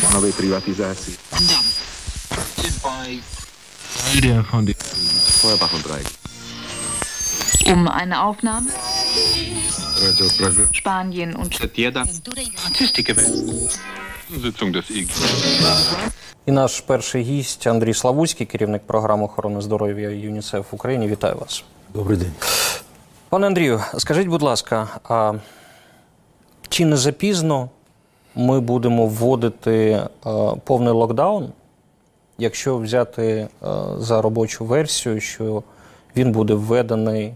plánovej privatizácii. Um eine Aufnahme Spanien und Sitzung des IG. І наш перший гість Андрій Славуцький, керівник програми охорони здоров'я ЮНІСЕФ в Україні. Вітаю вас. Добрий день. Пане Андрію, скажіть, будь ласка, а чи не запізно ми будемо вводити е, повний локдаун, якщо взяти е, за робочу версію, що він буде введений е,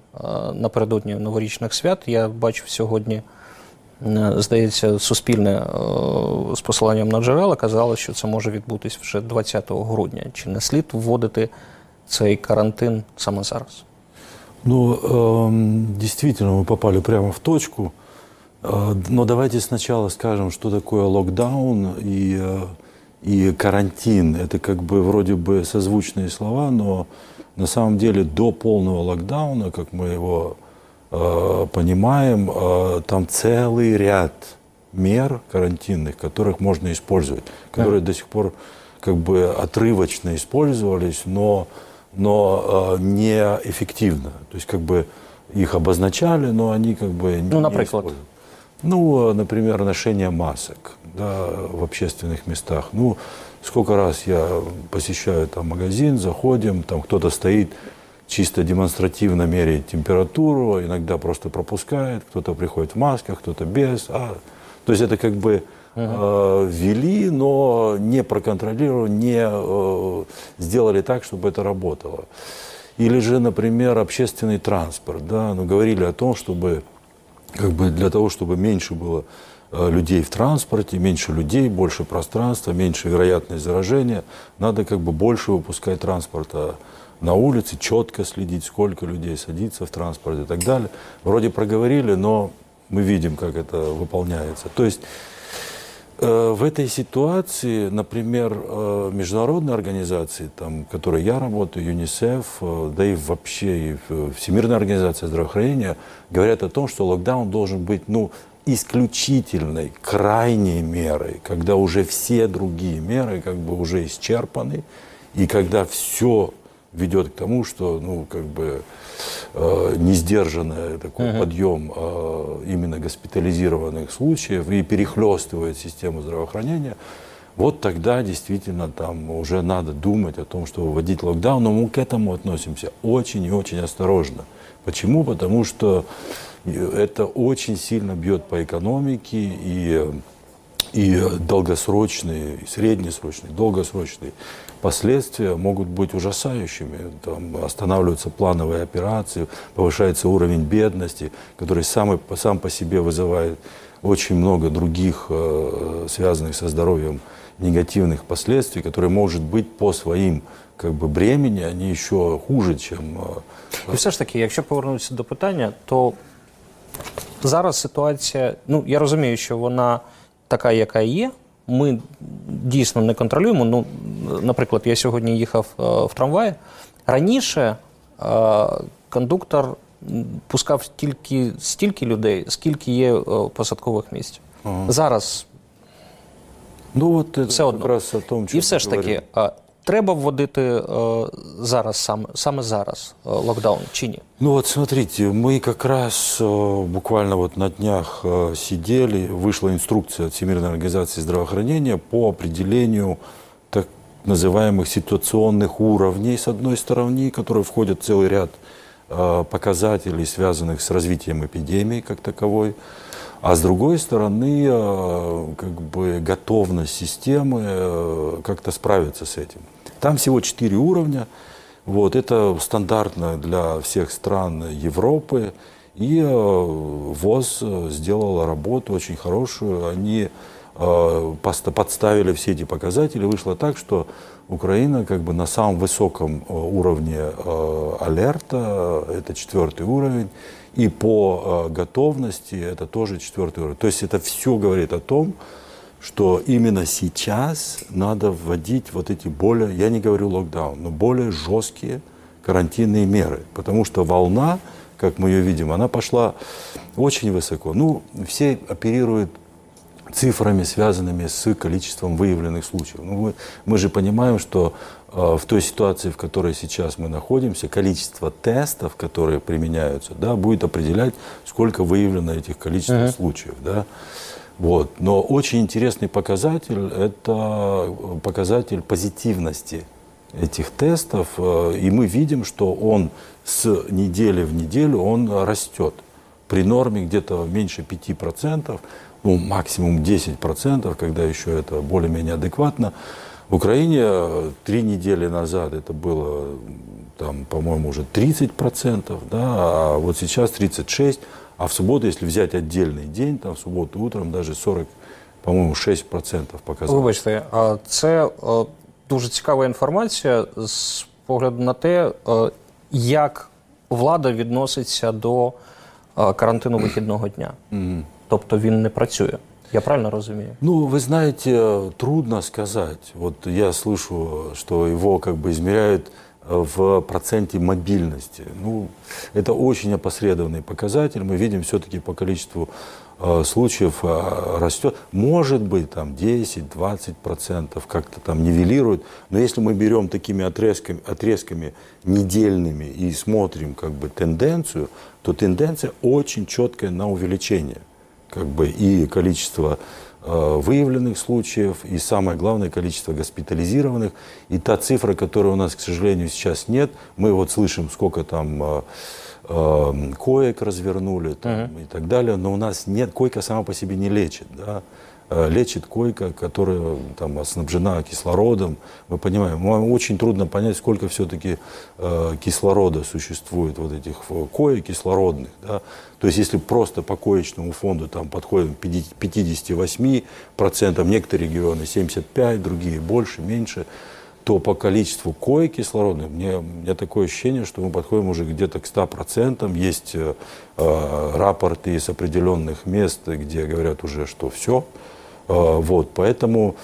напередодні новорічних свят? Я бачив сьогодні, здається, суспільне з посиланням на джерела казало, що це може відбутись вже 20 грудня. Чи не слід вводити цей карантин саме зараз? Ну, эм, действительно, мы попали прямо в точку. Э, но давайте сначала скажем, что такое локдаун и, э, и карантин. Это как бы вроде бы созвучные слова, но на самом деле до полного локдауна, как мы его э, понимаем, э, там целый ряд мер карантинных, которых можно использовать, которые до сих пор как бы отрывочно использовались, но, но э, неэффективно. То есть как бы их обозначали, но они как бы не Ну, например? использовались. Ну, например, ношение масок да, в общественных местах. Ну, сколько раз я посещаю там магазин, заходим, там кто-то стоит, чисто демонстративно меряет температуру, иногда просто пропускает, кто-то приходит в масках, кто-то без. А, то есть это как бы э, ввели, но не проконтролировали, не э, сделали так, чтобы это работало. Или же, например, общественный транспорт. Да, ну, говорили о том, чтобы как бы для того, чтобы меньше было э, людей в транспорте, меньше людей, больше пространства, меньше вероятность заражения, надо как бы больше выпускать транспорта на улице, четко следить, сколько людей садится в транспорт и так далее. Вроде проговорили, но мы видим, как это выполняется. То есть В этой ситуации, например, э, международные организации, там, в которой я работаю, ЮНИСЕФ, э, да и вообще и Всемирная организация здравоохранения, говорят о том, что локдаун должен быть ну, исключительной, крайней мерой, когда уже все другие меры как бы уже исчерпаны, и когда все ведет к тому, что ну, как бы, э, несдержанный такой подъем э, именно госпитализированных случаев и перехлестывает систему здравоохранения, вот тогда действительно там уже надо думать о том, что вводить локдаун, но мы к этому относимся очень и очень осторожно. Почему? Потому что это очень сильно бьет по экономике и и долгосрочные, и среднесрочные, долгосрочные последствия могут быть ужасающими. Там останавливаются плановые операции, повышается уровень бедности, который сам, и- сам по себе вызывает очень много других, э, связанных со здоровьем, негативных последствий, которые, может быть, по своим как бы, бремени, они еще хуже, чем э, І все ж таки, якщо повернутися до питання, то зараз ситуація, ну я розумію, що вона така, яка є. Ми дійсно не контролюємо. Ну, наприклад, я сьогодні їхав е, в трамваї. Раніше е, кондуктор пускав тільки стільки людей, скільки є е, посадкових місць. Зараз Ну от все одно. о том, І все ж таки, треба вводити е, зараз саме, саме зараз е, локдаун чи ні? Ну вот смотрите, мы как раз э, буквально вот на днях э, сидели, вышла инструкция от Всемирной организации здравоохранения по определению так называемых ситуационных уровней, с одной стороны, в которые входят целый ряд э, показателей, связанных с развитием эпидемии как таковой, а с другой стороны, э, как бы готовность системы э, как-то справиться с этим. Там всего четыре уровня. Вот, это стандартно для всех стран Европы. И э, ВОЗ сделала работу очень хорошую. Они подставили все эти показатели. Вышло так, что Украина как бы на самом высоком уровне алерта, это четвертый уровень, и по э, готовности это тоже четвертый уровень. То есть это все говорит о том, что именно сейчас надо вводить вот эти более, я не говорю локдаун, но более жесткие карантинные меры. Потому что волна, как мы ее видим, она пошла очень высоко. Ну, все оперируют цифрами, связанными с количеством выявленных случаев. Ну, мы, мы же понимаем, что в той ситуации, в которой сейчас мы находимся, количество тестов, которые применяются, да, будет определять, сколько выявлено этих количеств случаев. Да. Вот. Но очень интересный показатель – это показатель позитивности этих тестов. Э, И мы видим, что он с недели в неделю он растет. При норме где-то меньше 5%, ну, максимум 10%, когда еще это более-менее адекватно. В Украине э, три недели назад это было, там, по-моему, уже 30%, да, а вот сейчас 36%, а в субботу, если взять отдельный день, там в субботу утром даже 40, по-моему, 6% показалось. Вибачте, а це е, дуже цікава інформація з погляду на те, е, як влада відноситься до е, карантину вихідного дня. Тобто він не працює. Я правильно розумію? Ну, вы знаете, трудно сказать. Вот я слышу, что его как бы измеряют э, в проценте мобильности. Ну, это очень опосредованный показатель. Мы видим все-таки по количеству э, случаев э, растет. Может быть, там 10-20 процентов как-то там нивелирует. Но если мы берем такими отрезками, отрезками недельными и смотрим как бы тенденцию, то тенденция очень четкая на увеличение как бы и количество э, выявленных случаев, и самое главное количество госпитализированных. И та цифра, которой у нас, к сожалению, сейчас нет, мы вот слышим, сколько там э, э, коек развернули там, и так далее, но у нас нет, койка сама по себе не лечит, да, лечит койка, которая там снабжена кислородом. Мы понимаем, очень трудно понять, сколько все-таки э, кислорода существует, вот этих э, коек кислородных. Да? То есть если просто по коечному фонду там подходим к 58%, некоторые регионы 75%, другие больше, меньше, то по количеству коек кислородных мне, у меня такое ощущение, что мы подходим уже где-то к 100%. Есть э, э, рапорты из определенных мест, где говорят уже, что все. Э, вот, поэтому,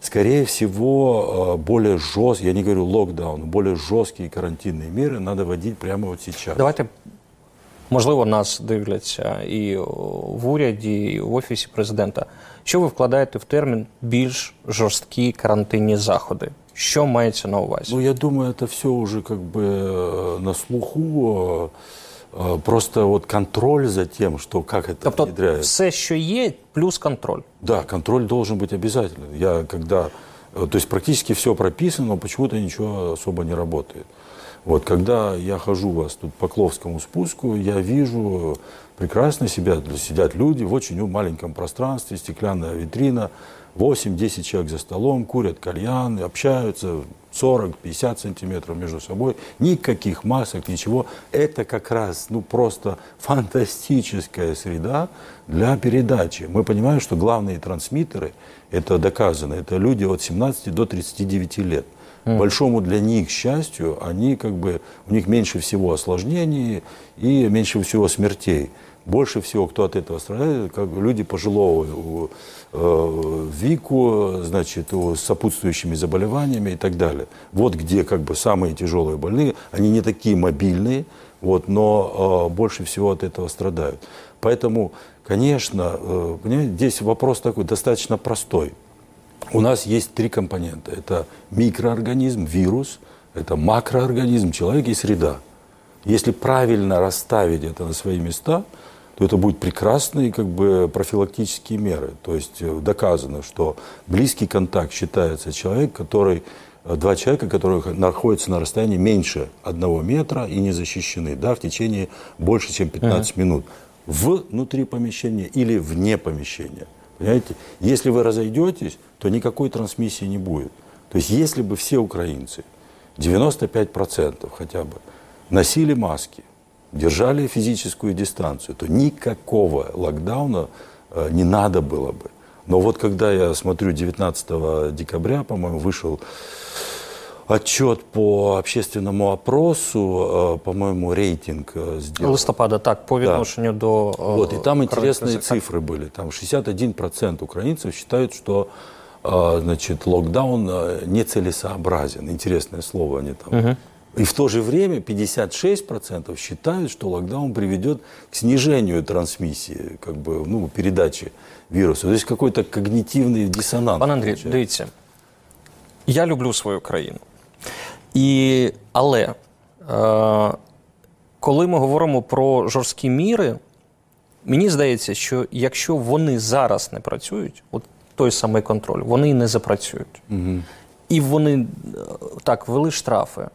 скорее всего, э, более жесткие, я не говорю локдаун, более жесткие карантинные меры надо вводить прямо вот сейчас. Давайте, можливо, нас дивляться і в уряді, і в офісі президента. Що ви вкладаєте в термін більш жорсткі карантинні заходи? Що мається на увазі? Ну, я думаю, это все уже как бы э, на слуху. Э, э, Просто вот контроль за тем, что как это Тобто, внедряется. все, що є, плюс контроль. Да, контроль должен быть обязательно. Я когда, э, то есть практически все прописано, но почему-то ничего особо не работает. Вот, когда я хожу у вас тут по Кловскому спуску, я вижу прекрасно себя, сидят люди в очень маленьком пространстве, стеклянная витрина, 8-10 человек за столом, курят кальян, общаются 40-50 сантиметров между собой, никаких масок, ничего. Это как раз, ну, просто фантастическая среда для передачи. Мы понимаем, что главные трансмиттеры, это доказано, это люди от 17 до 39 лет. Большому для них счастью, они как бы, у них меньше всего осложнений и меньше всего смертей. Больше всего, кто от этого страдает, как люди пожилого э, веку, значит, с сопутствующими заболеваниями и так далее. Вот где как бы самые тяжелые больные, они не такие мобильные, вот, но э, больше всего от этого страдают. Поэтому, конечно, э, здесь вопрос такой достаточно простой. У нас есть три компонента. Это микроорганизм, вирус, это макроорганизм, человек и среда. Если правильно расставить это на свои места, то это будут прекрасные как бы, профилактические меры. То есть э, доказано, что близкий контакт считается человек, который, э, два человека, которые находятся на расстоянии меньше одного метра и не защищены да, в течение больше, чем 15 минут. Внутри помещения или вне помещения. Понимаете? Если вы разойдетесь, то никакой трансмиссии не будет. То есть если бы все украинцы, 95% хотя бы, носили маски, держали физическую дистанцию, то никакого локдауна э, не надо было бы. Но вот когда я смотрю 19 декабря, по-моему, вышел отчет по общественному опросу, э, по-моему, рейтинг э, сделал. Листопада, так, по відношенню до. е, Вот, и там интересные цифры были. Там 61% украинцев считают, что значит, локдаун нецелесообразен. Интересное слово они там И в то же время 56% считают, что локдаун приведет к снижению трансмиссии, как бы, ну, передачи вируса. То есть какой-то когнитивный диссонанс. Пане Андрій, дивіться, я люблю свою країну. І, але е, коли ми говоримо про жорсткі міри, мені здається, що якщо вони зараз не працюють, от той самий контроль, вони не запрацюють. І вони е, так ввели штрафи.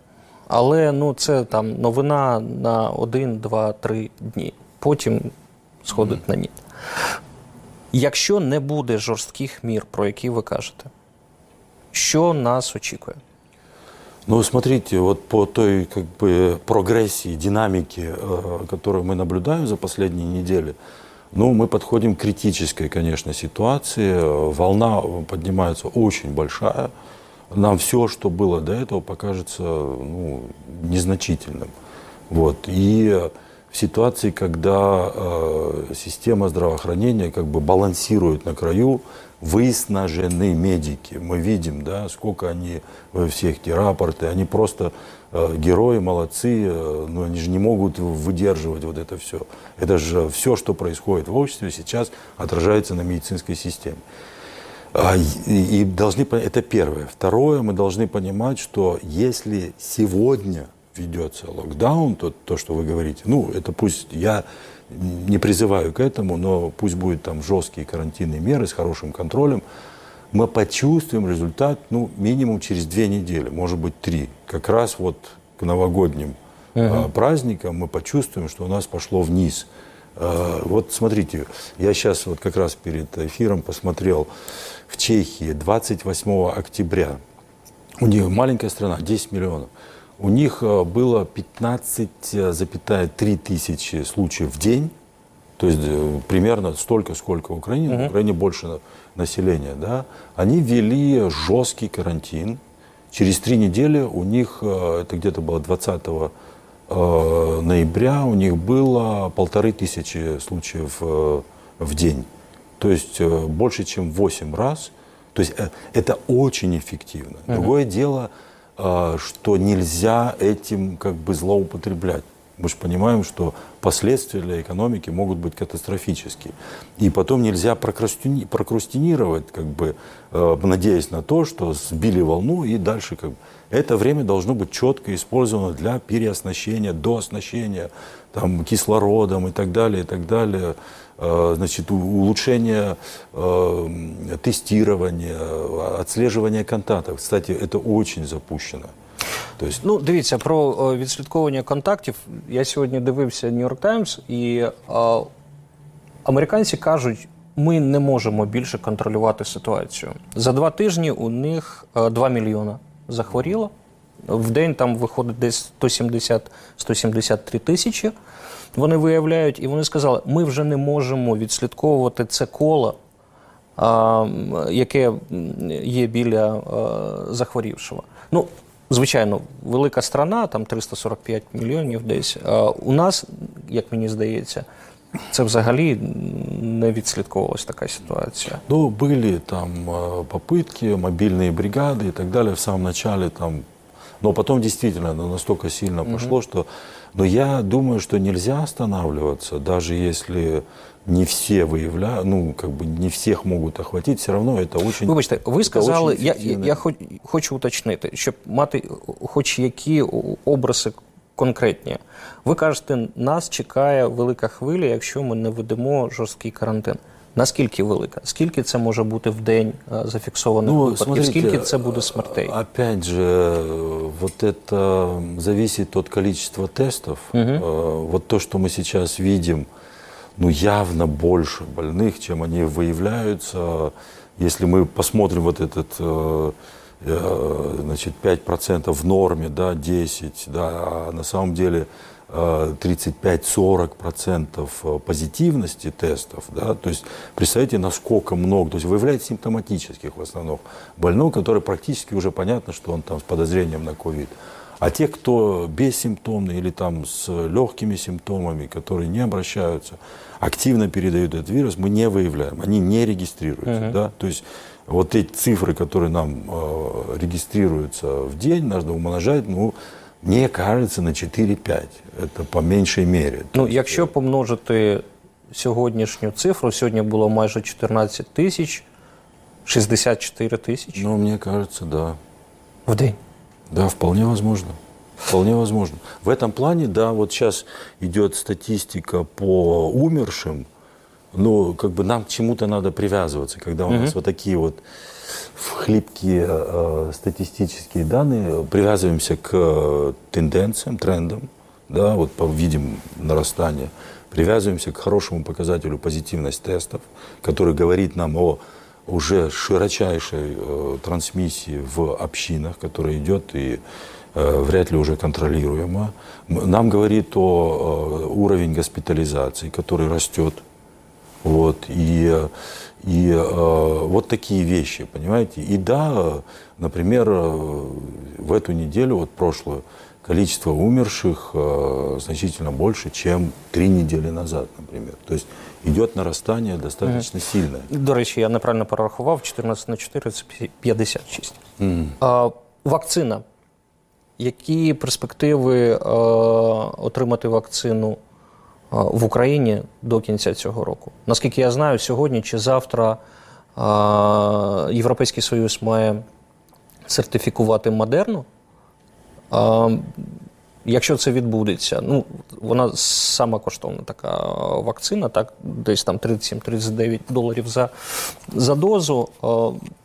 Але ну, це там новина на один, два, три дні. Потім сходить на ні. Якщо не буде жорстких мір, про які ви кажете, що нас очікує? Ну, смотрите, вот по той как бы прогрессии, динамике, э, которую мы наблюдаем за последние недели, ну, мы подходим к критической, конечно, ситуации. Э, Волна поднимается очень большая. Нам все, что было до этого, покажется ну, незначительным. Вот. И в ситуации, когда э, система здравоохранения как бы балансирует на краю, выснажены медики. Мы видим, да, сколько они, э, все эти рапорты, они просто э, герои, молодцы, э, но они же не могут выдерживать вот это все. Это же все, что происходит в обществе, сейчас отражается на медицинской системе. А, И, должны, это первое. Второе, мы должны понимать, что если сегодня ведется локдаун, то, то, что вы говорите, ну, это пусть я не призываю к этому, но пусть будут там жесткие карантинные меры с хорошим контролем, мы почувствуем результат, ну, минимум через две недели, может быть, три. Как раз вот к новогодним а, праздникам мы почувствуем, что у нас пошло вниз. А, Вот смотрите, я сейчас вот как раз перед эфиром посмотрел в Чехии 28 октября. У них маленькая страна, 10 миллионов. У них э, было 15,3 тысячи случаев в день. То есть э, примерно столько, сколько в Украине. В Украине больше на- населения. Да? Они ввели жесткий карантин. Через три недели у них, э, это где-то было 20 э, ноября, у них было полторы тысячи случаев э, в день. То есть э, больше, чем в 8 раз. То есть э, это очень эффективно. Другое дело, э, что нельзя этим как бы злоупотреблять. Мы же понимаем, что последствия для экономики могут быть катастрофические. И потом нельзя прокрастини- прокрастинировать, как бы, э, надеясь на то, что сбили волну и дальше как бы. Это время должно быть четко использовано для переоснащения, дооснащения там, кислородом и так далее, и так далее. Э, Значит, у- улучшение э, тестирования, э, отслеживания контактов. Кстати, это очень запущено. То есть Ну, дивіться, про е, відслідковування контактів. Я сьогодні дивився Нью-Йорк Таймс, і е, американці кажуть, ми не можемо більше контролювати ситуацію. За два тижні у них е, 2 мільйона захворіло. В день там виходить десь 170-173 тисячі. Вони виявляють, і вони сказали, ми вже не можемо відслідковувати це коло, а, м, яке м, є біля е, захворівшого. Ну, звичайно, велика страна, там 345 мільйонів десь. А у нас, як мені здається, це взагалі не відслідковувалась така ситуація. Ну, были там э, попытки, мобильные бригады и так далее в самом начале там. Но потом действительно оно настолько сильно пошло, что... Но я думаю, что нельзя останавливаться, даже если не все выявляют, ну, как бы не всех могут охватить, все равно это очень... Вибачте, ви это сказали, очень я, эффективно. я хоч, хочу уточнити, щоб мати хоч які образи конкретні. Ви кажете, нас чекає велика хвиля, якщо ми не ведемо жорсткий карантин. Наскільки велика? Скільки це може бути в день е, зафіксованих Ну, випадків? смотрите, Скільки це буде смертей? Опять же, э, вот это зависит от количества тестов. Э, Вот то, что мы сейчас видим, ну, явно больше больных, чем они выявляются. Если мы посмотрим вот этот, э, э, значит, 5% в норме, да, 10, да, а на самом деле э, 35-40% э, позитивности тестов, да, то есть представьте, насколько много, то есть выявляют симптоматических в основном больных, которые практически уже понятно, что он там с подозрением на ковид. А те, кто бессимптомный или там с легкими симптомами, которые не обращаются, активно передают этот вирус, мы не выявляем, они не регистрируются. Да? То есть вот эти цифры, которые нам э, регистрируются в день, нужно умножать ну, мне кажется, на 4-5. Это по меньшей мере. Ну, якщо помножити сьогоднішню цифру, сьогодні було майже 14 тисяч, 64 тисячі Ну, мне кажется, да. в день. Да, вполне возможно. Вполне возможно. В этом плане, да, вот сейчас идет статистика по умершим. ну, как бы нам к чему-то надо привязываться, когда у нас вот такие вот хлипкие э, статистические данные, привязываемся к э, тенденциям, трендам, да, вот по- видим нарастание, привязываемся к хорошему показателю позитивность тестов, который говорит нам о уже широчайшей э, трансмиссии в общинах, которая идет и э, вряд ли уже контролируема. Нам говорит о э, уровень госпитализации, который растет. Вот, и, э, и э, вот такие вещи, понимаете. И да, э, например, э, в эту неделю, вот прошлую, количество умерших э, значительно больше, чем три недели назад, например. То есть идет нарастание достаточно сильное. До речі, я неправильно перерахував, 14 на 4 – це 56. А, вакцина. Які перспективи е, отримати вакцину в Україні до кінця цього року? Наскільки я знаю, сьогодні чи завтра е, Європейський Союз має сертифікувати Модерну. Якщо це відбудеться, ну вона сама коштовна така вакцина, так десь там 37-39 доларів за, за дозу.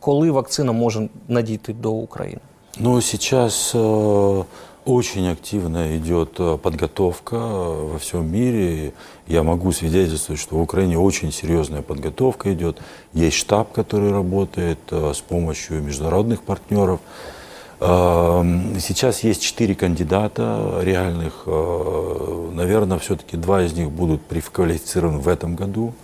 Коли вакцина може надійти до України? Ну, сейчас э, очень активно идет э, подготовка э, во всем мире. Я могу свидетельствовать, что в Украине очень серьезная подготовка идет. Есть штаб, который работает э, с помощью международных партнеров. Эм, Сейчас есть четыре кандидата реальных. Наверное, все-таки два из них будут приквалифицированы в этом году.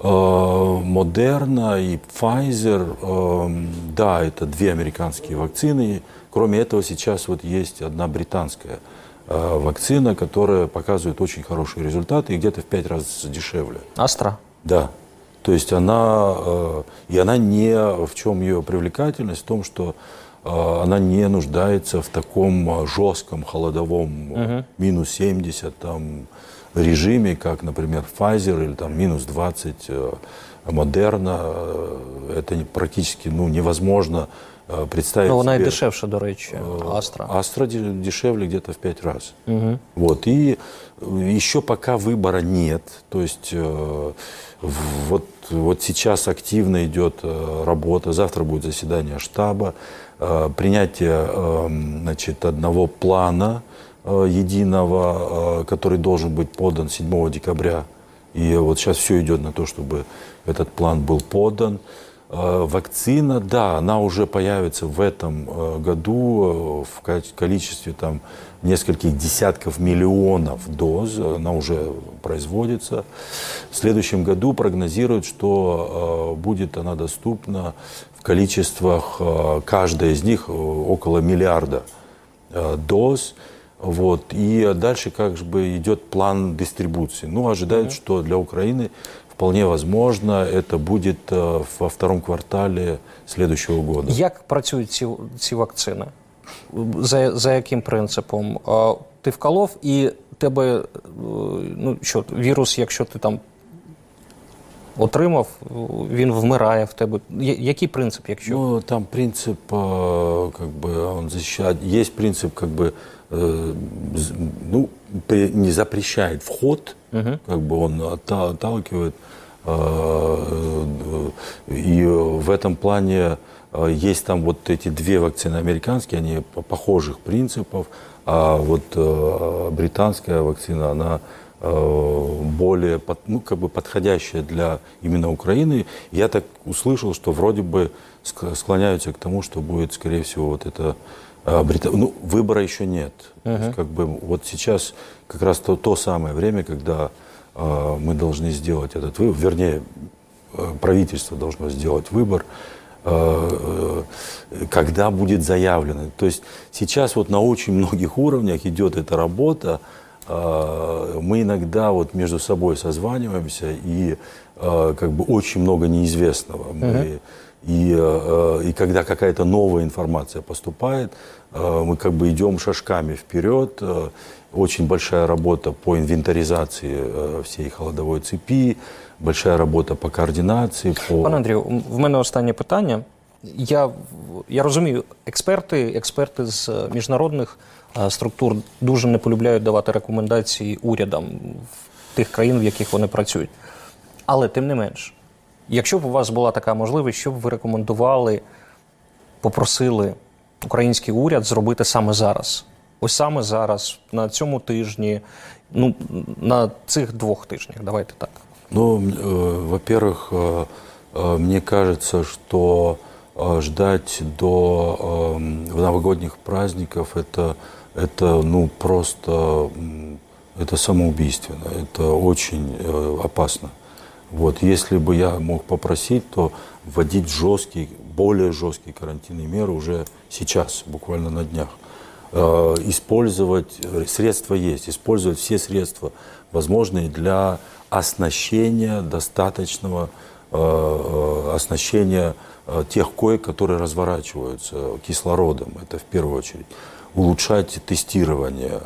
Модерна и Pfizer, эм, да, это две американские вакцины. Кроме этого, сейчас вот есть одна британская э, вакцина, которая показывает очень хорошие результаты и где-то в пять раз дешевле. Астра. Да. То есть она, э, и она не, в чем ее привлекательность, в том, что э, она не нуждается в таком жестком холодовом э, минус 70 там, режиме, как, например, Pfizer или там минус 20 э, Модерна. Э, Это практически ну, невозможно э, представить Ну, вона і дешевша, до речі, Астра. Астра де- дешевле где-то в пять раз. Вот. И э, еще пока выбора нет. То есть э, вот, вот сейчас активно идет э, работа. Завтра будет заседание штаба. э, Принятие э, значит, одного плана э, единого, э, который должен быть подан 7 декабря. И вот сейчас все идет на то, чтобы этот план был подан. Э, Вакцина, да, она уже появится в этом э, году э, в ко- количестве там нескольких десятков миллионов доз. Она уже производится. В следующем году прогнозируют, что будет она доступна в количествах, каждая из них около миллиарда доз. Вот. И дальше как бы идет план дистрибуции. Ну, ожидают, что для Украины вполне возможно это будет э, во втором квартале следующего года. Як працюють ці, ці вакцини? За, за яким принципом? А, Ти вколов і тебе, е, ну що, вірус, якщо ти там отримав, він вмирає в тебе. Я- Який принцип, якщо? Ну, там принцип, э, как бы, он защищает, есть принцип, как бы, э, з- Ну, при- не запрещает вход, как бы он отта- отталкивает. э, э, И в этом плане э, есть там вот эти две вакцины американские, они по- похожих принципов, а вот э, британская вакцина, она э, более ну, как бы подходящая для именно Украины. Я так услышал, что вроде бы ск- склоняются к тому, что будет, скорее всего, вот это э, Брита- Ну, выбора еще нет. То есть, как бы вот сейчас как раз то, то самое время, когда э, мы должны сделать этот выбор, вернее, э, правительство должно сделать выбор, э, э, когда будет заявлено. То есть сейчас вот на очень многих уровнях идет эта работа. Э, Мы иногда вот между собой созваниваемся и э, как бы очень много неизвестного. Мы И, э, и когда какая-то новая информация поступает, э, мы как бы идем шажками вперед. Э, Очень большая работа по инвентаризации э, всей холодовой цепи, большая работа по координации, по... Пане Андрію, в мене останнє питання. Я, я розумію, експерти, експерти з е, міжнародних е, структур дуже не полюбляють давати рекомендації урядам в тих країн, в яких вони працюють. Але тим не менш, якщо б у вас була така можливість, що б ви рекомендували, попросили український уряд зробити саме зараз? Ось саме зараз, на цьому тижні, ну на цих двох тижнях, давайте так. Ну, м, э, во-первых, э, э, мне кажется, что э, ждать до э, новогодних праздников это, это ну, просто м, это самоубийственно, это очень э, опасно. Вот, если бы я мог попросить, то вводить жесткие, более жесткие карантинные меры уже сейчас, буквально на днях. Э, Использовать, э, средства есть, использовать все средства, возможные для оснащения достаточного э, э, оснащения э, тех коек, которые разворачиваются кислородом, это в первую очередь. Улучшать тестирование,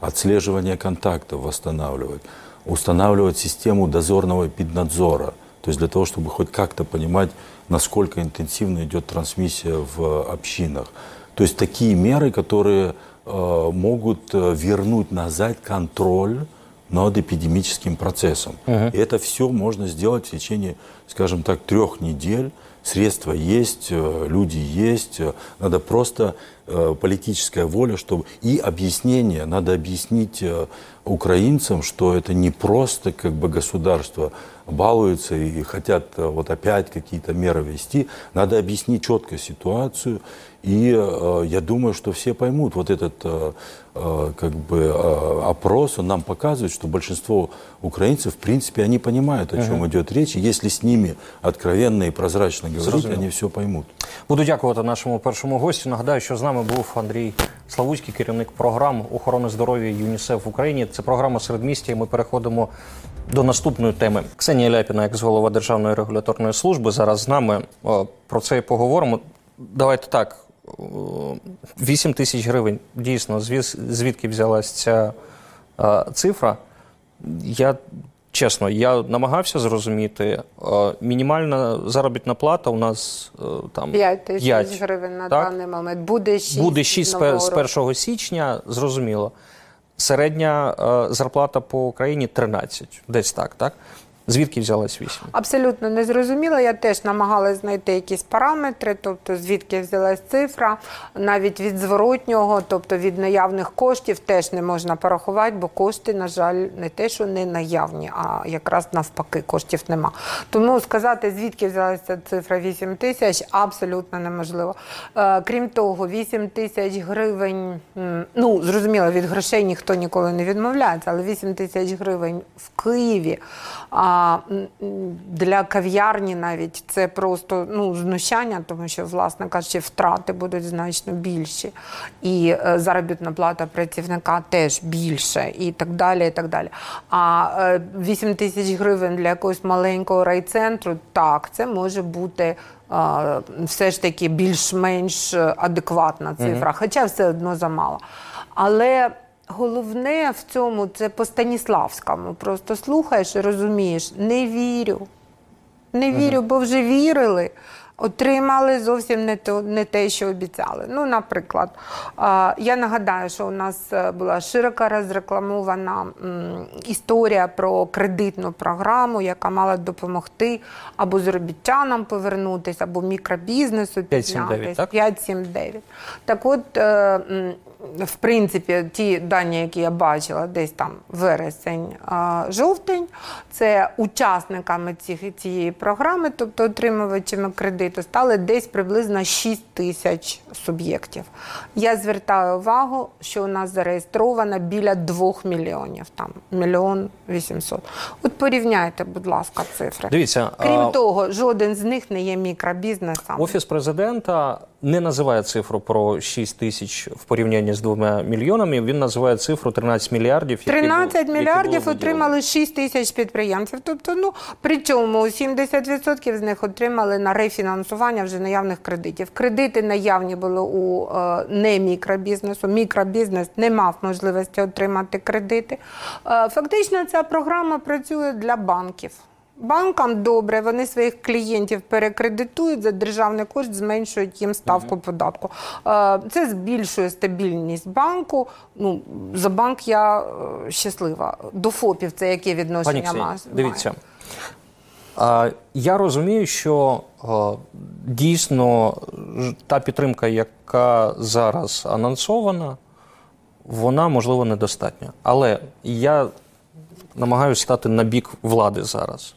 отслеживание контактов восстанавливать, устанавливать систему дозорного пиднадзора, то есть для того, чтобы хоть как-то понимать, насколько интенсивно идет трансмиссия в общинах. То есть такие меры, которые э, могут э, вернуть назад контроль над эпидемическим процессом. И это все можно сделать в течение, скажем так, трех недель. Средства есть, э, люди есть. Надо просто политическая воля, чтобы и объяснение. Надо объяснить э, украинцам, что это не просто как бы государство балуется и хотят э, вот опять какие-то меры ввести. Надо объяснить четко ситуацию. И э, я думаю, что все поймут. Вот этот э, э, как бы э, опрос, он нам показывает, что большинство украинцев, в принципе, они понимают, о чем идет речь. И если с ними откровенно и прозрачно говорить, Зрозуміло. они все поймут. Буду дякувати нашому першому гостю. Нагадаю, що з нами був Андрій Славуцький, керівник програм охорони здоров'я ЮНІСЕФ в Україні. Це програма середмістя. і Ми переходимо до наступної теми. Ксенія Ляпіна, як голова Державної регуляторної служби, зараз з нами про це і поговоримо. Давайте так. 8 тисяч гривень. Дійсно, звідки взялась ця цифра? Я чесно, я намагався зрозуміти. Е, Мінімальна заробітна плата у нас е, там 5 тисяч гривень на так? даний момент. Буде 6 Буде 6 з пе- нового з року. 1 січня, зрозуміло. Середня е, зарплата по Україні 13, десь так, так? Звідки взялась 8? Абсолютно незрозуміло. Я теж намагалась знайти якісь параметри, тобто звідки взялась цифра, навіть від зворотнього, тобто від наявних коштів, теж не можна порахувати, бо кошти, на жаль, не те, що не наявні, а якраз навпаки, коштів нема. Тому сказати, звідки взялася цифра 8 тисяч, абсолютно неможливо. Е, крім того, 8 тисяч гривень, ну зрозуміло, від грошей ніхто ніколи не відмовляється, але 8 тисяч гривень в Києві. А для кав'ярні навіть це просто ну, знущання, тому що, власне кажучи, втрати будуть значно більші. І е, заробітна плата працівника теж більше, і так далі. і так далі. А е, 8 тисяч гривень для якогось маленького райцентру, так, це може бути. е, Все ж таки більш-менш адекватна цифра, хоча все одно замало. Але головне в цьому це по Станіславському. Просто слухаєш і розумієш, не вірю. Не вірю, бо вже вірили. Отримали зовсім не то не те, що обіцяли. Ну, наприклад, я нагадаю, що у нас е, була широко розрекламована історія про кредитну програму, яка мала допомогти або заробітчанам повернутися, або мікробізнесу 579, так? 579. Так от, е, в принципі, ті дані, які я бачила, десь там вересень-жовтень, це учасниками цих, цієї програми, тобто отримувачами кредиту, стали десь приблизно 6 тисяч суб'єктів. Я звертаю увагу, що у нас зареєстровано біля 2 мільйонів, там мільйон 800. От порівняйте, будь ласка, цифри. Дивіться, Крім а, того, жоден з них не є мікробізнесом. Офіс президента не називає цифру про 6 тисяч в порівнянні з 2 мільйонами. Він називає цифру 13 мільярдів. які 13 було- які мільярдів було отримали 6 тисяч підприємців. Тобто, ну причому 70% з них отримали на рефінансування вже наявних кредитів. Кредити наявні були у е, не мікробізнесу. Мікробізнес не мав можливості отримати кредити. Е, фактично, ця програма працює для банків. Банкам добре, вони своїх клієнтів перекредитують за державний кошт, зменшують їм ставку податку. Е, Це збільшує стабільність банку. Ну за банк я е, щаслива. До ФОПів це яке відношення Ксенія, має? дивіться. Я розумію, що дійсно ж- та підтримка, яка зараз анонсована, вона можливо недостатня. Але я намагаюся стати на бік влади зараз.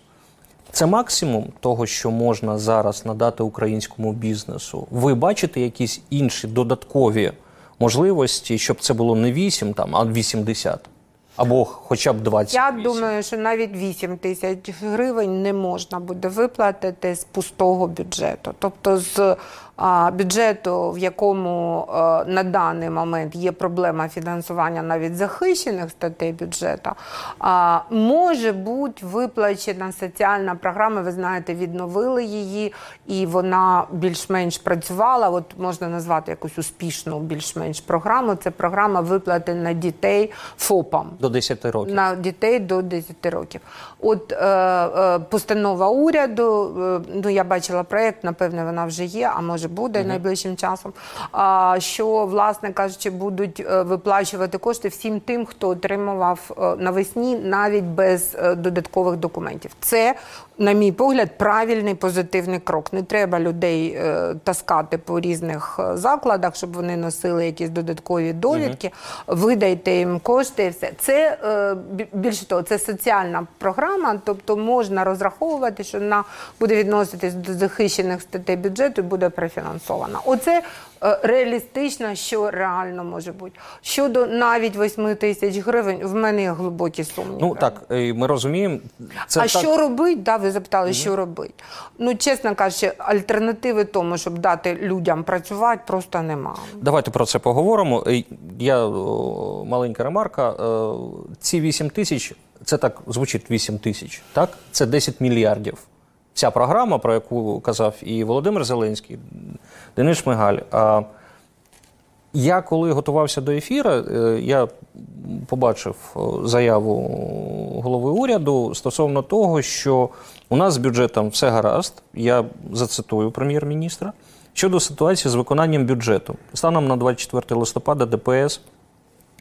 Це максимум того, що можна зараз надати українському бізнесу. Ви бачите якісь інші додаткові можливості, щоб це було не 8, там, а 80? Або хоча б 20. Я думаю, що навіть 8 тисяч гривень не можна буде виплатити з пустого бюджету. Тобто з бюджету, в якому на даний момент є проблема фінансування навіть захищених статей бюджету, може бути виплачена соціальна програма. Ви знаєте, відновили її, і вона більш-менш працювала. От можна назвати якусь успішну більш-менш програму. Це програма виплати на дітей ФОПам До 10 років. на дітей до 10 років. От е, е, постанова уряду, е, ну я бачила проєкт, напевне, вона вже є, а може буде найближчим часом. А, що, власне кажучи, будуть е, виплачувати кошти всім тим, хто отримував навесні навіть без додаткових документів. Це, на мій погляд, правильний позитивний крок. Не треба людей е, таскати по різних е, закладах, щоб вони носили якісь додаткові довідки. Видайте їм кошти і все. Це е, більше того, це соціальна програма, тобто можна розраховувати, що вона буде відноситись до захищених статей бюджету і буде профінансована. Оце е, реалістично, що реально може бути. Щодо навіть 8 тисяч гривень, в мене є глибокі сумніви. Ну так, е, ми розуміємо. Це а так, що робить? Да, ви запитали, що робить. Ну, чесно кажучи, альтернативи тому, щоб дати людям працювати, просто немає. Давайте про це поговоримо. Я маленька ремарка. Е, Ці 8 тисяч, це так звучить 8 тисяч, так? Це 10 мільярдів. Ця програма, про яку казав і Володимир Зеленський, Денис Шмигаль. Я коли готувався до ефіру, е, я побачив заяву голови уряду стосовно того, що у нас з бюджетом все гаразд. Я зацитую прем'єр-міністра. Щодо ситуації з виконанням бюджету, станом на 24 листопада ДПС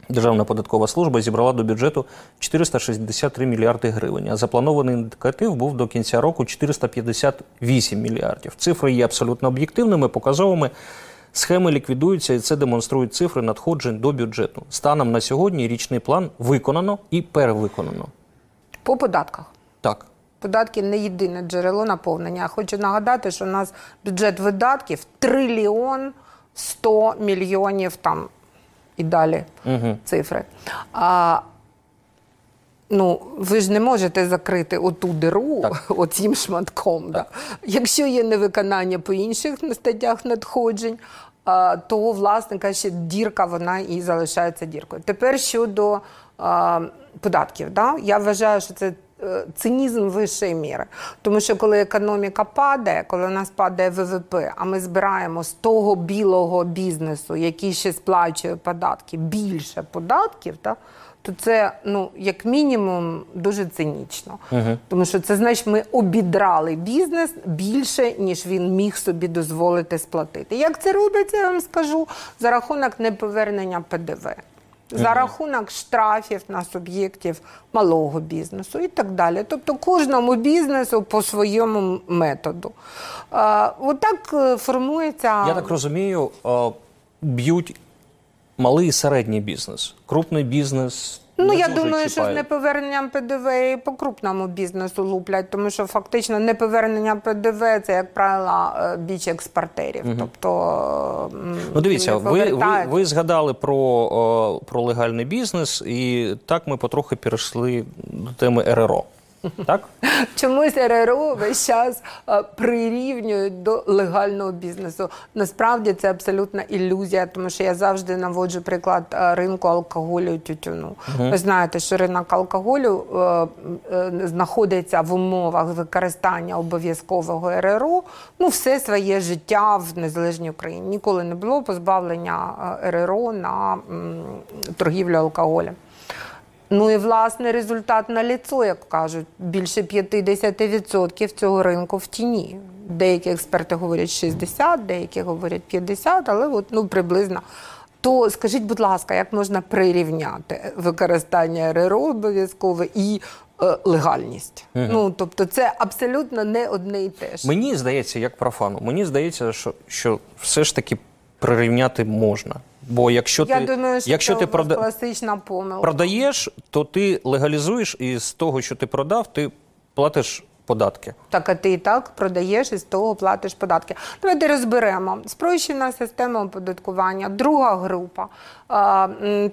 Державна податкова служба зібрала до бюджету 463 мільярди гривень, а запланований індикатив був до кінця року 458 мільярдів. Цифри є абсолютно об'єктивними, показовими. Схеми ліквідуються, і це демонструють цифри надходжень до бюджету. Станом на сьогодні річний план виконано і перевиконано. По податках. Так. Податки не єдине джерело наповнення. Хочу нагадати, що у нас бюджет видатків трильйон 100 мільйонів там і далі цифри. А, ну, ви ж не можете закрити оту диру оцім шматком. Да? Якщо є невиконання по інших статтях надходжень, а, то, власне кажучи, дірка вона і залишається діркою. Тепер щодо а, податків. Да? Я вважаю, що це цинізм вищої міри. Тому що коли економіка падає, коли у нас падає ВВП, а ми збираємо з того білого бізнесу, який ще сплачує податки, більше податків, да? то це ну як мінімум дуже цинічно. Тому що це значить, ми обідрали бізнес більше, ніж він міг собі дозволити сплатити. Як це робиться, я вам скажу за рахунок неповернення ПДВ. За рахунок штрафів на суб'єктів малого бізнесу і так далі. Тобто кожному бізнесу по своєму методу. Отак е, формується. Я так розумію, е, б'ють малий і середній бізнес. Крупний бізнес. Ну, я думаю, що з неповерненням ПДВ і по крупному бізнесу луплять, тому що фактично неповернення ПДВ це, як правило, е, біч експортерів. Тобто, Ну, дивіться, ви, ви, ви згадали про, про легальний бізнес, і так ми потрохи перейшли до теми РРО. Так? Чомусь РРО весь час е, прирівнюють до легального бізнесу. Насправді це абсолютна ілюзія, тому що я завжди наводжу приклад е, ринку алкоголю і тютюну. Ви знаєте, що ринок алкоголю е, е, знаходиться в умовах використання обов'язкового РРО ну, все своє життя в незалежній Україні. Ніколи не було позбавлення е, РРО на м, торгівлю алкоголем. Ну і власне результат на ліцо, як кажуть, більше 50% цього ринку в тіні. Деякі експерти говорять 60, деякі говорять 50, але от, ну, приблизно. То скажіть, будь ласка, як можна прирівняти використання РРО обов'язкове і е, легальність? Ну тобто, це абсолютно не одне і те ж. Мені здається, як профану, мені здається, що, що все ж таки прирівняти можна. Бо якщо Я ти, думаю, що якщо це ти прода... класична помилка. продаєш, то ти легалізуєш, і з того, що ти продав, ти платиш податки. Так, а ти і так продаєш і з того платиш податки. Давайте розберемо. Спрощена система оподаткування, друга група.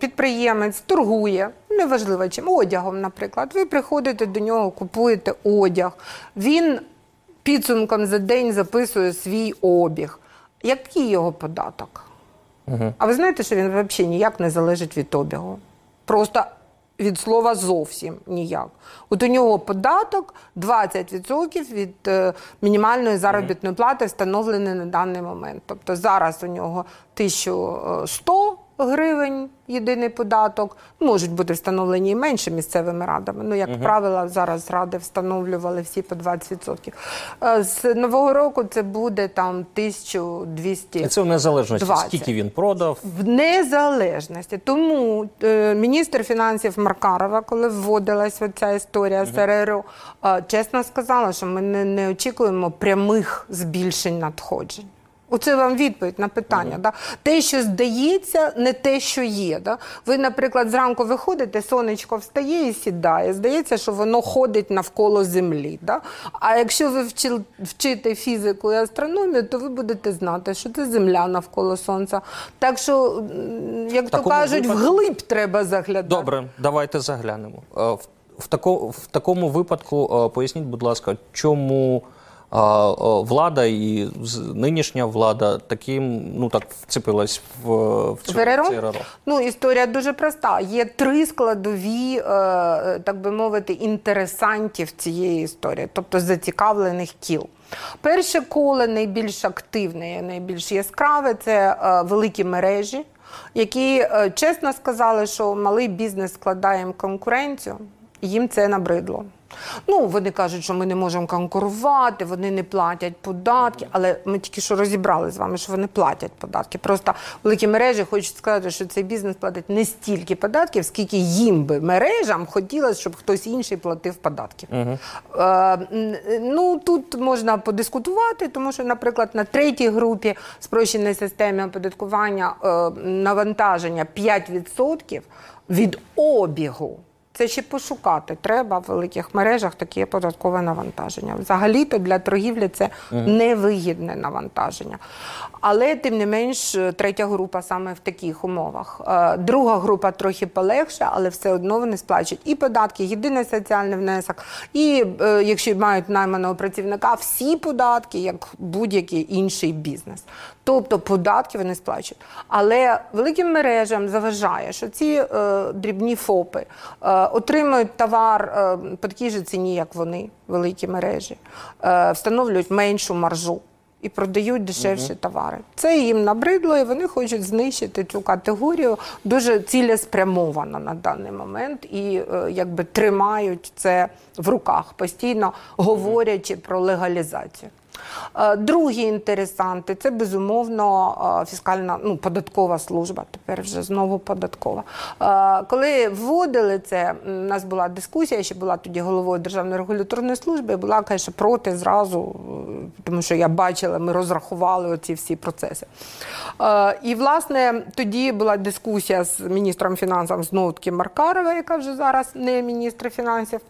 Підприємець торгує, неважливо чим, одягом, наприклад. Ви приходите до нього, купуєте одяг. Він підсумком за день записує свій обіг. Який його податок? А ви знаєте, що він взагалі ніяк не залежить від обігу? Просто від слова зовсім ніяк. От у нього податок 20% від е, мінімальної заробітної плати встановлений на даний момент. Тобто зараз у нього 1100 гривень єдиний податок. Можуть бути встановлені і менше місцевими радами. Ну, як правило, зараз ради встановлювали всі по 20%. Е, З нового року це буде там 1200 І це в незалежності, 20. скільки він продав. в незалежності. Тому е, міністр фінансів Маркарова, коли вводилась ця історія з РРО, е, чесно сказала, що ми не, не очікуємо прямих збільшень надходжень. Оце вам відповідь на питання. Да? Те, що здається, не те, що є. Да? Ви, наприклад, зранку виходите, сонечко встає і сідає. Здається, що воно ходить навколо землі. Да? А якщо ви вчил- вчите фізику і астрономію, то ви будете знати, що це земля навколо сонця. Так що, як то кажуть, випадку- вглиб треба заглядати. Добре, давайте заглянемо. Е, В, тако, в такому випадку е, поясніть, будь ласка, чому влада і нинішня влада таким ну так вцепилась в, в цю РРО? Ну, історія дуже проста. Є три складові, е, так би мовити, інтересантів цієї історії, тобто зацікавлених кіл. Перше коло найбільш активне, найбільш яскраве це е, великі мережі, які е, чесно сказали, що малий бізнес складає їм конкуренцію, і їм це набридло. Ну, вони кажуть, що ми не можемо конкурувати, вони не платять податки, але ми тільки що розібрали з вами, що вони платять податки. Просто великі мережі хочуть сказати, що цей бізнес платить не стільки податків, скільки їм би мережам хотілося, щоб хтось інший платив податки. Е, ну тут можна подискутувати, тому що, наприклад, на третій групі спрощеної системи оподаткування е, навантаження 5% від обігу. Це ще пошукати треба в великих мережах таке податкове навантаження. Взагалі-то для торгівлі це невигідне навантаження. Але тим не менш, третя група саме в таких умовах. Е, Друга група трохи полегше, але все одно вони сплачують і податки, єдиний соціальний внесок, і е, якщо мають найманого працівника, всі податки, як будь-який інший бізнес. Тобто податки вони сплачують. Але великим мережам заважає, що ці е, дрібні ФОПи е, отримують товар е, по такій же ціні, як вони, великі мережі, е, встановлюють меншу маржу. І продають дешевші товари. Це їм набридло, і вони хочуть знищити цю категорію дуже цілеспрямовано на даний момент і е, якби тримають це в руках, постійно говорячи про легалізацію. Е, Другі інтересанти це безумовно е, фіскальна ну, податкова служба. Тепер вже знову податкова. Е, Коли вводили це, у нас була дискусія, ще була тоді головою Державної регуляторної служби, була, звісно, проти зразу, тому що я бачила, ми розрахували оці всі процеси. І, власне, тоді була дискусія з міністром фінансів знову таки Маркарова, яка вже зараз не міністр фінансів.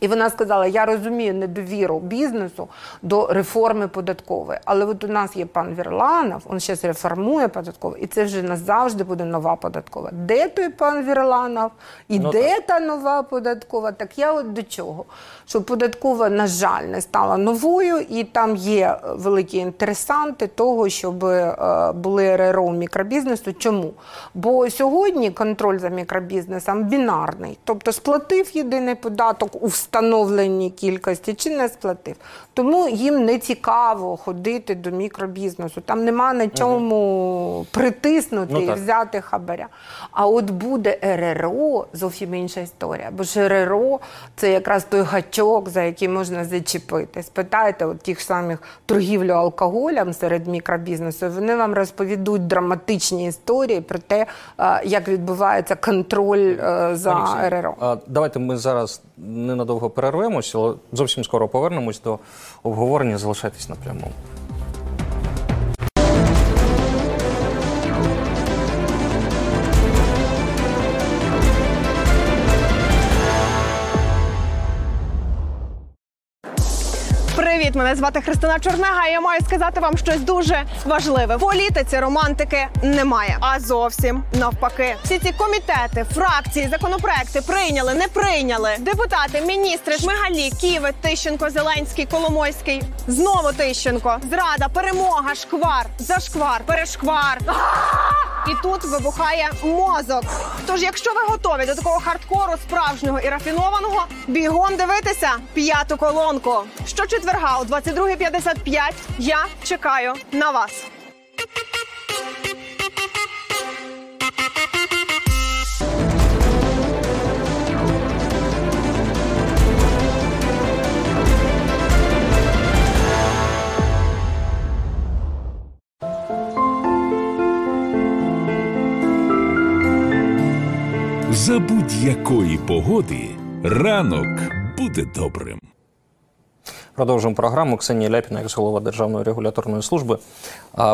І вона сказала: я розумію недовіру бізнесу до реформи податкової. Але от у нас є пан Вірланов, він зараз реформує податкову, і це вже назавжди буде нова податкова. Де той пан Вірланов? І Ну, де та нова податкова? Так я от до чого? Що податкова, на жаль, не стала новою, і там є великі інтересанти того, щоб е, були РРО мікробізнесу. Чому? Бо сьогодні контроль за мікробізнесом бінарний, тобто сплатив єдиний податок у встановленій кількості чи не сплатив. Тому їм не цікаво ходити до мікробізнесу. Там нема на чому притиснути Ну, і взяти хабаря. А от буде РРО, зовсім інша історія. Бо ж РРО це якраз той гачок, за який можна зачепити. Спитайте от тих самих торгівлю алкоголем серед мікробізнесу, вони вам розповідуть драматичні історії про те, як відбувається контроль е, за РРО. Давайте ми зараз ненадовго перервемося, але зовсім скоро повернемось до обговорення. Залишайтесь на Привіт, мене звати Христина Чорнега. і Я маю сказати вам щось дуже важливе. В політиці романтики немає, а зовсім навпаки. Всі ці комітети, фракції, законопроекти прийняли, не прийняли. Депутати, міністри, Шмигалій, Ківет, Тищенко, Зеленський, Коломойський. Знову Тищенко. Зрада, перемога, шквар, зашквар, перешквар. І тут вибухає мозок. Тож, якщо ви готові до такого хардкору справжнього і рафінованого, бігом дивитися п'яту колонку. Щочетверга о 22.55 я чекаю на вас. За будь-якої погоди ранок буде добрим. Продовжуємо програму. Ксенія Ляпіна, екс-голова Державної регуляторної служби.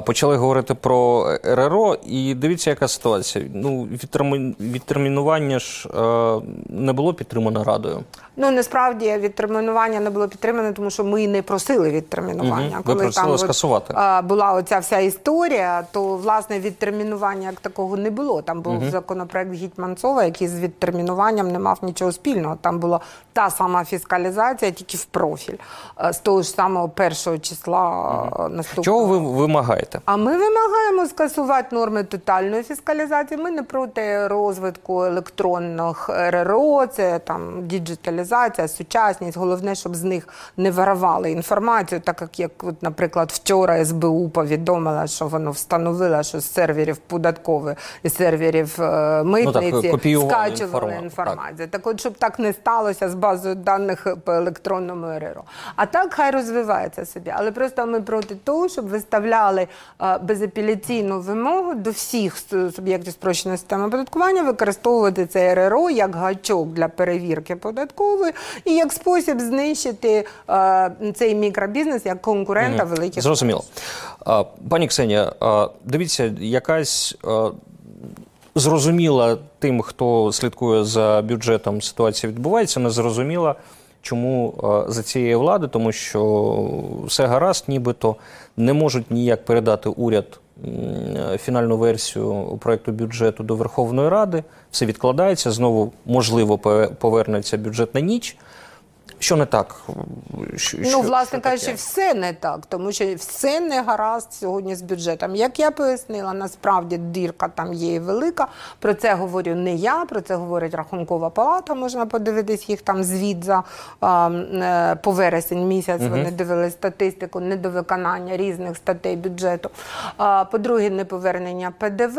Почали говорити про РРО, і дивіться, яка ситуація. Ну, відтермі- відтермінування ж е, не було підтримано радою. Ну насправді відтермінування не було підтримане, тому що ми не просили відтермінування. Мгм. Ви просили от, скасувати. а, була оця вся історія, то власне відтермінування як такого не було. Там був законопроект Гітьманцова, який з відтермінуванням не мав нічого спільного. Там була та сама фіскалізація, тільки в профіль е, з того ж самого першого числа е, наступного. Чого ви вимагаєте? А ми вимагаємо скасувати норми тотальної фіскалізації. Ми не проти розвитку електронних РРО, це там діджиталізація, сучасність. Головне, щоб з них не виривали інформацію, так як, як от, наприклад, вчора СБУ повідомила, що воно встановило, що з серверів податкових і серверів е, митниці Ну копіювали скачували інформа- інформацію. Так от, щоб так не сталося з базою даних по електронному РРО. А так хай розвивається собі. Але просто ми проти того, щоб виставляли е, безапеляційну вимогу до всіх суб'єктів спрощеної системи оподаткування використовувати це р.р.о. як гачок для перевірки податкової і як спосіб знищити е, цей мікробізнес як конкурента великих. Зрозуміло. Пані Ксенія, дивіться, якась зрозуміла тим, хто слідкує за бюджетом, ситуація відбувається, не зрозуміла, чому за цієї влади, тому що все гаразд, нібито не можуть ніяк передати уряд фінальну версію проекту бюджету до Верховної Ради. Все відкладається, знову можливо пове- повернеться бюджет на ніч. Що не так? Що- Ну, власне кажучи, все не так, тому що все не гаразд сьогодні з бюджетом. Як я пояснила, насправді дірка там є і велика. Про це говорю не я, про це говорить Рахункова палата. Можна подивитись їх там звіт за а, е, по вересень місяць. Вони дивили статистику недовиконання різних статей бюджету. А, по-друге, неповернення ПДВ,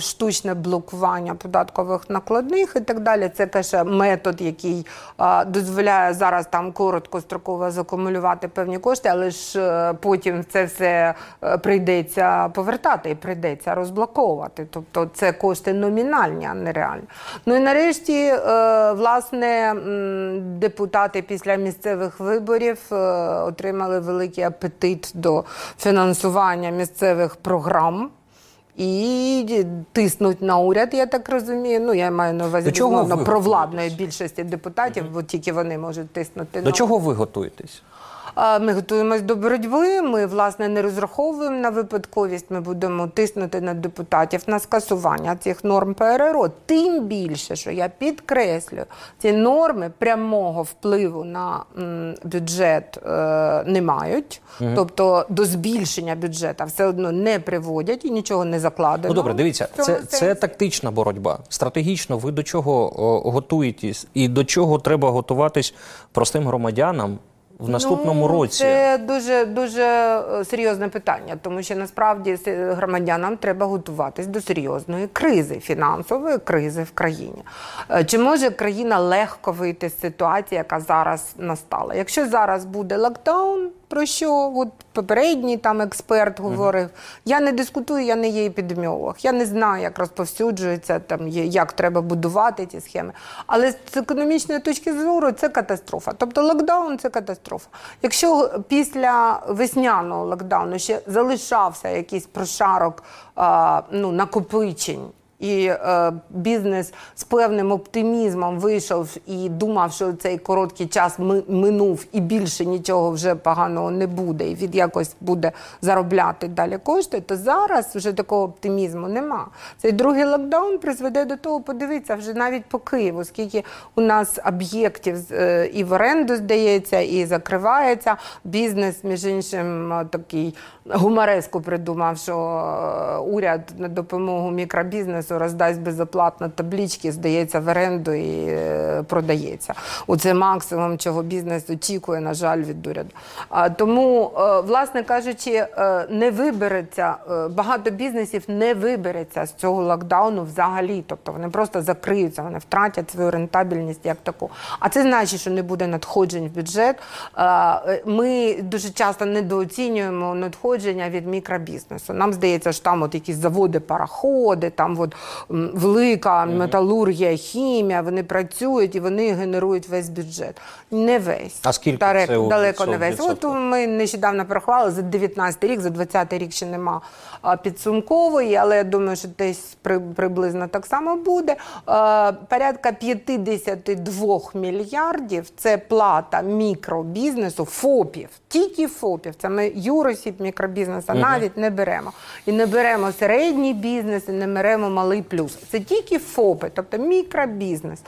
штучне блокування податкових накладних і так далі. Це каже метод, який а, дозволяє зараз там короткостроково закумулювати певні кошти, але ж е, потім це все е, прийдеться повертати і прийдеться розблоковувати. Тобто це кошти номінальні, а не реальні. Ну і нарешті, е, власне, депутати після місцевих виборів отримали великий апетит до фінансування місцевих програм. І тиснуть на уряд, я так розумію. Ну, я маю на увазі чого провладної більшості депутатів, бо тільки вони можуть тиснути До на чого ви готуєтесь? Ми готуємось до боротьби. Ми власне не розраховуємо на випадковість. Ми будемо тиснути на депутатів на скасування цих норм ПРРО. Тим більше, що я підкреслюю, ці норми прямого впливу на бюджет е, не мають, тобто до збільшення бюджету все одно не приводять і нічого не закладено. Ну добре, дивіться, це, це тактична боротьба. Стратегічно ви до чого готуєтесь і до чого треба готуватись простим громадянам в наступному ну, році? Це дуже дуже е, серйозне питання, тому що насправді громадянам треба готуватись до серйозної кризи, фінансової кризи в країні. Е, Чи може країна легко вийти з ситуації, яка зараз настала? Якщо зараз буде локдаун, про що от попередній там експерт говорив, я не дискутую, я не є епідеміолог, я не знаю, як розповсюджується там, як треба будувати ці схеми. Але з економічної точки зору це катастрофа. Тобто локдаун це катастрофа. Якщо після весняного локдауну ще залишався якийсь прошарок а, ну, накопичень. І е, бізнес з певним оптимізмом вийшов і думав, що цей короткий час ми- минув і більше нічого вже поганого не буде, і він якось буде заробляти далі кошти, то зараз вже такого оптимізму нема. Цей другий локдаун призведе до того, подивіться, вже навіть по Києву, скільки у нас об'єктів е, і в оренду здається, і закривається. Бізнес, між іншим, такий гумореску придумав, що е, уряд на допомогу мікробізнесу роздасть безоплатно таблічки, здається, в оренду і е, продається. Оце максимум, чого бізнес очікує, на жаль, від уряду. Тому, е, власне кажучи, е, не вибереться, багато бізнесів не вибереться з цього локдауну взагалі. Тобто вони просто закриються, вони втратять свою рентабельність як таку. А це значить, що не буде надходжень в бюджет. Ми дуже часто недооцінюємо надходження від мікробізнесу. Нам здається, що там от якісь заводи, пароходи, там от велика металургія, хімія, вони працюють і вони генерують весь бюджет. Не весь. А скільки Далеко, це далеко не весь. От ми нещодавно порахували за 19 рік, за 20 рік ще нема підсумкової, але я думаю, що десь при, приблизно так само буде. Порядка 52 мільярдів це плата мікробізнесу, ФОПів, тільки ФОПів. Це ми юросіб мікробізнесу навіть не беремо. І не беремо середній бізнес, і не беремо малий плюс. Це тільки ФОПи, тобто мікробізнес.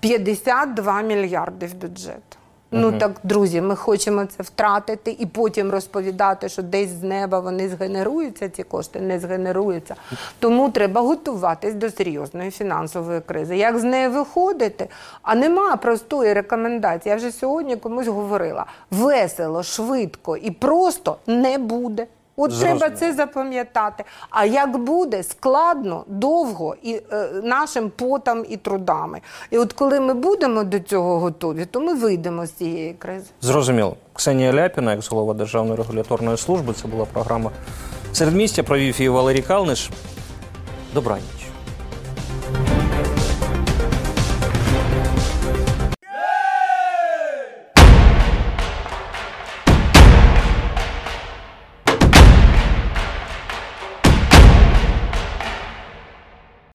52 мільярди в бюджет. Ну так, друзі, ми хочемо це втратити і потім розповідати, що десь з неба вони згенеруються, ці кошти не згенеруються. Тому треба готуватись до серйозної фінансової кризи. Як з неї виходити? А нема простої рекомендації. Я вже сьогодні комусь говорила: весело, швидко і просто не буде. От Зрозуміло. треба це запам'ятати. А як буде складно, довго і е, нашим потам і трудами. І от коли ми будемо до цього готові, то ми вийдемо з цієї кризи. Зрозуміло. Ксенія Ляпіна, як голова Державної регуляторної служби. Це була програма Середмістя. Провів її Валерій Калниш. Добраніч.